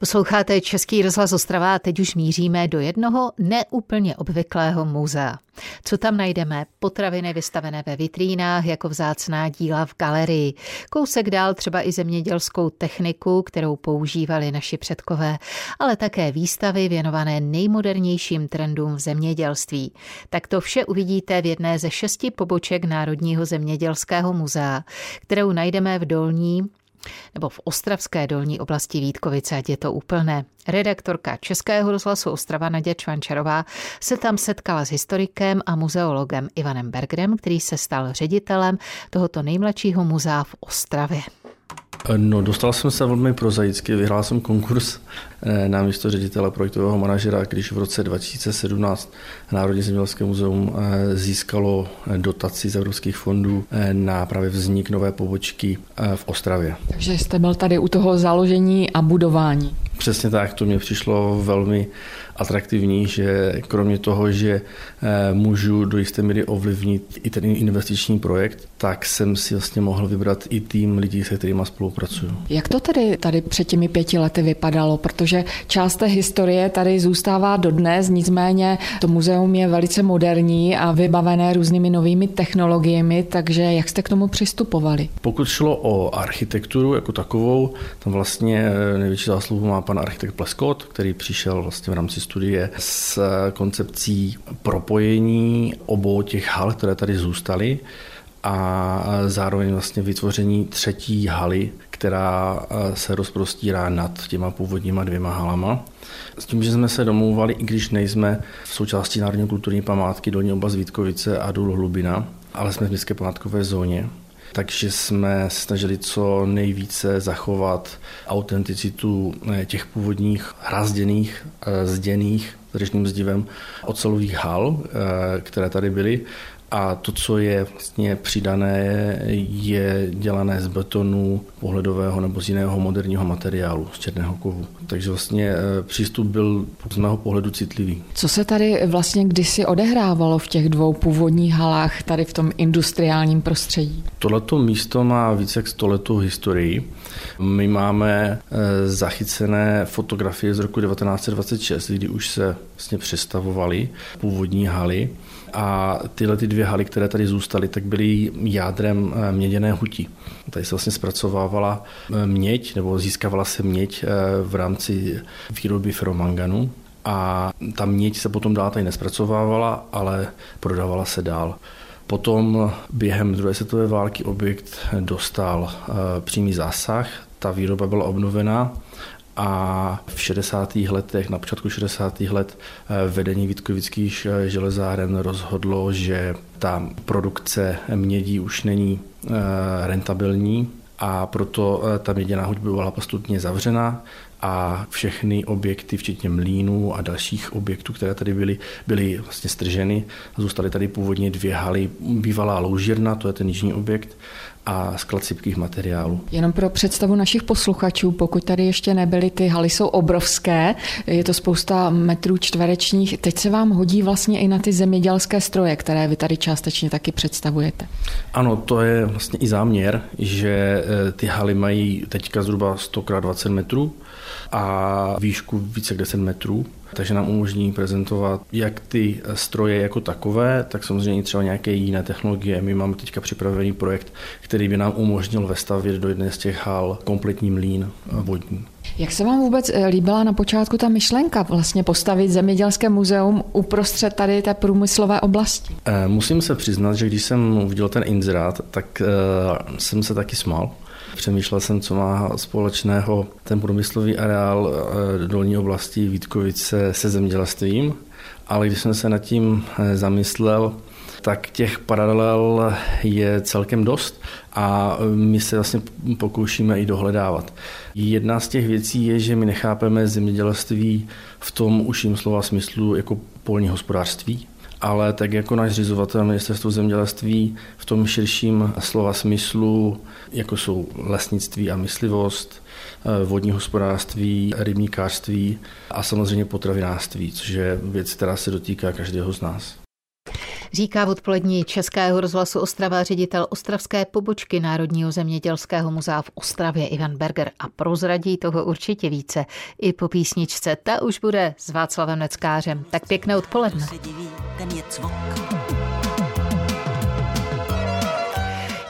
Posloucháte Český rozhlas Ostrava a teď už míříme do jednoho neúplně obvyklého muzea. Co tam najdeme? Potraviny vystavené ve vitrínách jako vzácná díla v galerii. Kousek dál třeba i zemědělskou techniku, kterou používali naši předkové, ale také výstavy věnované nejmodernějším trendům v zemědělství. Tak to vše uvidíte v jedné ze šesti poboček Národního zemědělského muzea, kterou najdeme v Dolní nebo v ostravské dolní oblasti Vítkovice, ať je to úplné. Redaktorka Českého rozhlasu Ostrava Nadě Čvančarová se tam setkala s historikem a muzeologem Ivanem Bergerem, který se stal ředitelem tohoto nejmladšího muzea v Ostravě. No, dostal jsem se velmi prozaicky, vyhrál jsem konkurs eh, na místo ředitele projektového manažera, když v roce 2017 Národní zemědělské muzeum eh, získalo eh, dotaci z evropských fondů na právě vznik nové pobočky v Ostravě. Takže jste byl tady u toho založení a budování. Přesně tak, to mě přišlo velmi atraktivní, že kromě toho, že eh, můžu do jisté míry ovlivnit i ten investiční projekt, tak jsem si vlastně mohl vybrat i tým lidí, se kterými spolupracuju. Jak to tedy tady před těmi pěti lety vypadalo? Protože část té historie tady zůstává dodnes, nicméně to muzeum je velice moderní a vybavené různými novými technologiemi, takže jak jste k tomu přistupovali? Pokud šlo o architekturu jako takovou, tam vlastně eh, největší zásluhu má pan architekt Pleskot, který přišel vlastně v rámci studie s koncepcí propojení obou těch hal, které tady zůstaly a zároveň vlastně vytvoření třetí haly, která se rozprostírá nad těma původníma dvěma halama. S tím, že jsme se domlouvali, i když nejsme v součástí Národní kulturní památky Dolní oblast Vítkovice a Důl Hlubina, ale jsme v městské památkové zóně, takže jsme snažili co nejvíce zachovat autenticitu eh, těch původních hrazděných, eh, zděných řečným zdivem ocelových hal, eh, které tady byly a to, co je vlastně přidané, je dělané z betonu pohledového nebo z jiného moderního materiálu, z černého kovu. Takže vlastně eh, přístup byl z mého pohledu citlivý. Co se tady vlastně kdysi odehrávalo v těch dvou původních halách, tady v tom industriálním prostředí? Tohleto místo má více jak stoletou historii. My máme eh, zachycené fotografie z roku 1926, kdy už se vlastně přestavovaly původní haly a tyhle ty dvě haly, které tady zůstaly, tak byly jádrem eh, měděné hutí. Tady se vlastně zpracovávala eh, měď, nebo získávala se měď eh, v rámci výroby feromanganu a ta měď se potom dál tady nespracovávala, ale prodávala se dál. Potom během druhé světové války objekt dostal přímý zásah, ta výroba byla obnovena a v 60. letech, na počátku 60. let eh, vedení Vítkovických eh, železáren rozhodlo, že ta produkce mědí už není eh, rentabilní a proto ta měděná huť byla postupně zavřena a všechny objekty, včetně mlínů a dalších objektů, které tady byly, byly vlastně strženy. Zůstaly tady původně dvě haly. Bývalá loužírna, to je ten jižní objekt, a sklad sypkých materiálů. Jenom pro představu našich posluchačů, pokud tady ještě nebyly, ty haly jsou obrovské, je to spousta metrů čtverečních. Teď se vám hodí vlastně i na ty zemědělské stroje, které vy tady částečně taky představujete. Ano, to je vlastně i záměr, že eh, ty haly mají teďka zhruba 100 x 20 metrů a výšku více jak 10 metrů takže nám umožní prezentovat jak ty stroje jako takové, tak samozřejmě třeba nějaké jiné technologie. My máme teďka připravený projekt, který by nám umožnil vestavět do jedné z těch hal kompletní mlín vodní. Jak se vám vůbec eh, líbila na počátku ta myšlenka vlastně postavit zemědělské muzeum uprostřed tady té průmyslové oblasti? Eh, musím se přiznat, že když jsem uviděl ten inzerát, tak eh, jsem se taky smál, Přemýšlel jsem, co má společného ten průmyslový areál eh, dolní oblasti Vítkovice se zemědělstvím, ale když jsem se nad tím eh, zamyslel, tak těch paralel je celkem dost a my se vlastně pokoušíme i dohledávat. Jedna z těch věcí je, že my nechápeme zemědělství v tom užším slova smyslu jako polní hospodářství, ale tak jako náš zřizovatel ministerstvo zemědělství v tom širším slova smyslu, jako jsou lesnictví a myslivost, eh, vodní hospodářství, rybníkářství a samozřejmě potravinářství, což je věc, která se dotýká každého z nás. Říká v odpolední Českého rozhlasu Ostrava ředitel ostravské pobočky Národního zemědělského muzea v Ostravě Ivan Berger a prozradí toho určitě více i po písničce. Ta už bude s Václavem Neckářem. Tak pěkné odpoledne. Ten je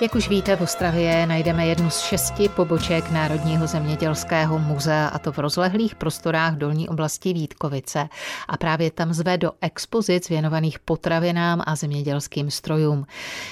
Jak už víte, v Ostravě najdeme jednu z šesti poboček Národního zemědělského muzea a to v rozlehlých prostorách dolní oblasti Vítkovice. A právě tam zve do expozic věnovaných potravinám a zemědělským strojům.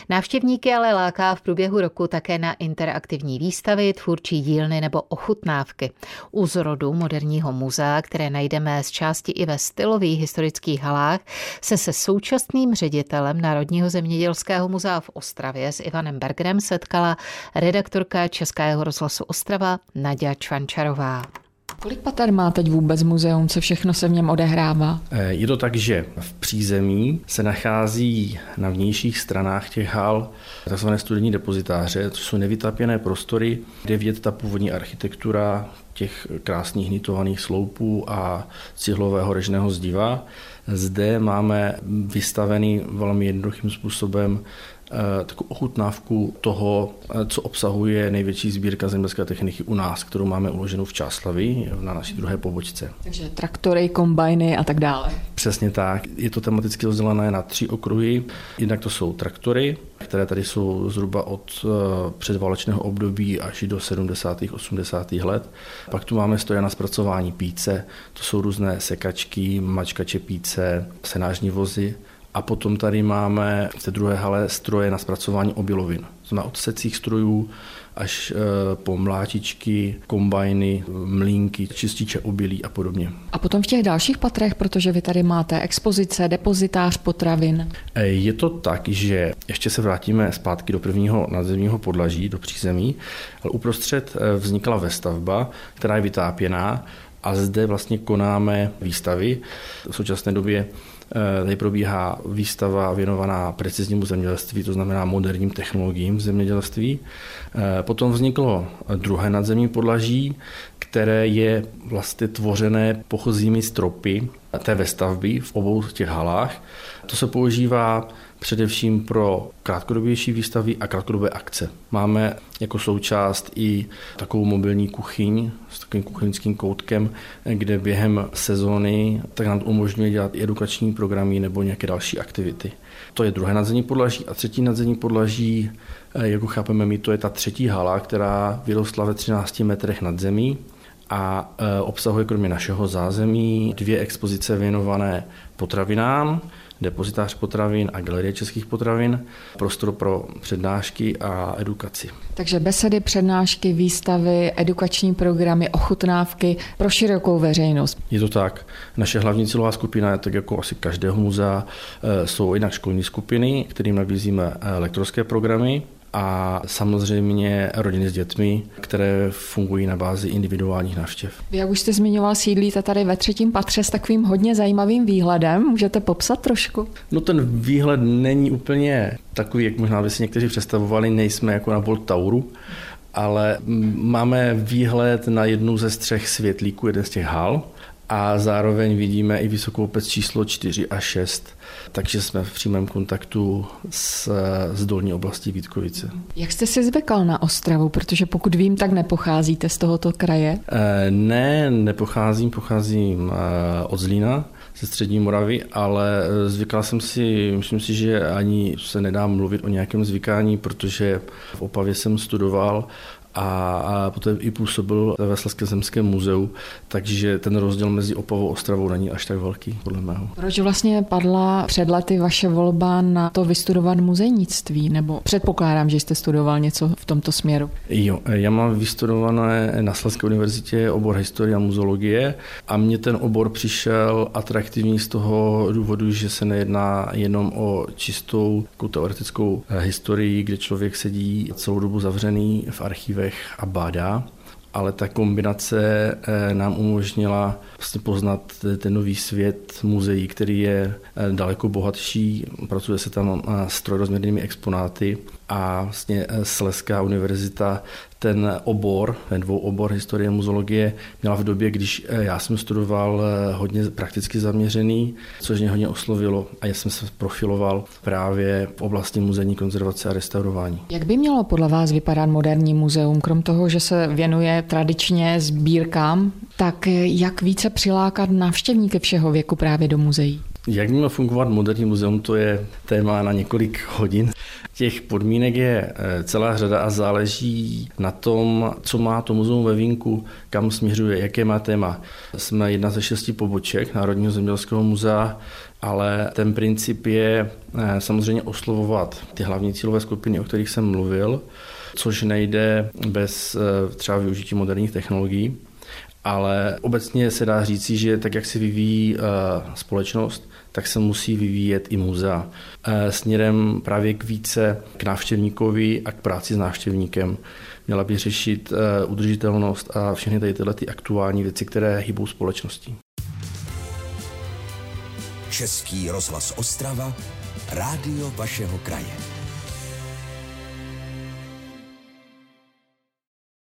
Návštěvníky ale láká v průběhu roku také na interaktivní výstavy, tvůrčí dílny nebo ochutnávky. U zrodu moderního muzea, které najdeme z části i ve stylových historických halách, se se současným ředitelem Národního zemědělského muzea v Ostravě s Ivanem Berg Bergerem setkala redaktorka Českého rozhlasu Ostrava Nadia Čvančarová. Kolik pater má teď vůbec muzeum, co všechno se v něm odehrává? Eh, je to tak, že v přízemí se nachází na vnějších stranách těch hal tzv. studijní depozitáře, to jsou nevytápěné prostory, kde vidět ta původní architektura těch krásných hnitovaných sloupů a cihlového režného zdiva. Zde máme vystavený velmi jednoduchým způsobem takovou ochutnávku toho, eh, co obsahuje největší sbírka zemědělské techniky u nás, kterou máme uloženou v Čáslavi na naší druhé pobočce. Takže traktory, kombajny a tak dále. Přesně tak. Je to tematicky rozdělené na tři okruhy. Jednak to jsou traktory, které tady jsou zhruba od eh, předválečného období až do 70. 80. let. Pak tu máme stroje na zpracování píce, to jsou různé sekačky, mačkače píce, senážní vozy a potom tady máme v té druhé hale stroje na zpracování obilovin. Na odsecích strojů až e, po mlátičky, kombajny, mlínky, čističe obilí a podobně. A potom v těch dalších patrech, protože vy tady máte expozice, depozitář potravin. E, je to tak, že ještě se vrátíme zpátky do prvního nadzemního podlaží, do přízemí, ale uprostřed e, vznikla vestavba, která je vytápěná a zde vlastně konáme výstavy. V současné době tady probíhá výstava věnovaná preciznímu zemědělství, to znamená moderním technologiím v zemědělství. Eh, potom vzniklo druhé nadzemní podlaží, které je vlastně tvořené pochozími stropy té vestavby v obou těch halách. To se používá především pro krátkodobější výstavy a krátkodobé akce. Máme jako součást i takovou mobilní kuchyň s takovým kuchyňským koutkem, kde během sezóny tak nám umožňuje dělat edukační programy nebo nějaké další aktivity. To je druhé nadzemní podlaží a třetí nadzemní podlaží, eh, jak chápeme my, to je ta třetí hala, která vyrostla ve 13 metrech nad zemí a eh, obsahuje kromě našeho zázemí dvě expozice věnované potravinám, depozitář potravin a galerie českých potravin, prostor pro přednášky a edukaci. Takže besedy, přednášky, výstavy, edukační programy, ochutnávky pro širokou veřejnost. Je to tak. Naše hlavní cílová skupina je tak jako asi každého muzea, eh, jsou jinak školní skupiny, kterým nabízíme eh, lektorské programy, a samozřejmě rodiny s dětmi, které fungují na bázi individuálních návštěv. Vy, jak už jste zmiňoval, sídlíte tady ve třetím patře s takovým hodně zajímavým výhledem. Můžete popsat trošku? No ten výhled není úplně takový, jak možná by si někteří představovali, nejsme jako na Bolt Tauru, ale máme výhled na jednu ze střech světlíků, jeden z těch hal, a zároveň vidíme i vysokou pec číslo 4 a 6, takže jsme v přímém kontaktu s, s dolní oblastí Vítkovice. Jak jste si zvykal na Ostravu, protože pokud vím, tak nepocházíte z tohoto kraje? E, ne, nepocházím, pocházím e, od Zlína, ze střední Moravy, ale eh, zvykal jsem si, myslím si, že ani se nedá mluvit o nějakém zvykání, protože v Opavě jsem studoval a, a poté i působil ve Slezském zemském muzeu, takže ten rozdíl mezi Opavou a Ostravou není až tak velký, podle mého. Proč vlastně padla před lety vaše volba na to vystudovat muzejnictví, nebo předpokládám, že jste studoval něco v tomto směru? Jo, já mám vystudované na Slezské univerzitě obor historie a muzeologie a mně ten obor přišel atraktivní z toho důvodu, že se nejedná jenom o čistou jako teoretickou historii, kde člověk sedí celou dobu zavřený v archivech, archivech a bádá, ale ta kombinace eh, nám umožnila vlastně poznat ten nový svět muzeí, který je eh, daleko bohatší. Pracuje se tam s trojrozměrnými exponáty a vlastně Sleská univerzita ten obor, ten dvou obor historie muzeologie měla v době, když eh, já jsem studoval eh, hodně prakticky zaměřený, což mě hodně oslovilo a já jsem se profiloval právě v oblasti muzejní konzervace a restaurování. Jak by mělo podle vás vypadat moderní muzeum, krom toho, že se věnuje tradičně sbírkám, tak jak více přilákat návštěvníky všeho věku právě do muzeí? Jak mělo fungovat moderní muzeum, to je téma na několik hodin. Těch podmínek je eh, celá řada a záleží na tom, co má to muzeum ve Vínku, kam směřuje, jaké má téma. Jsme jedna ze šesti poboček Národního zemědělského muzea, ale ten princip je eh, samozřejmě oslovovat ty hlavní cílové skupiny, o kterých jsem mluvil, což nejde bez eh, třeba využití moderních technologií ale obecně se dá říci, že tak, jak se vyvíjí společnost, tak se musí vyvíjet i muzea eh, směrem právě k více k návštěvníkovi a k práci s návštěvníkem. Měla by řešit eh, udržitelnost a všechny tady tyhle ty aktuální věci, které hýbou společností. Český rozhlas Ostrava, rádio vašeho kraje.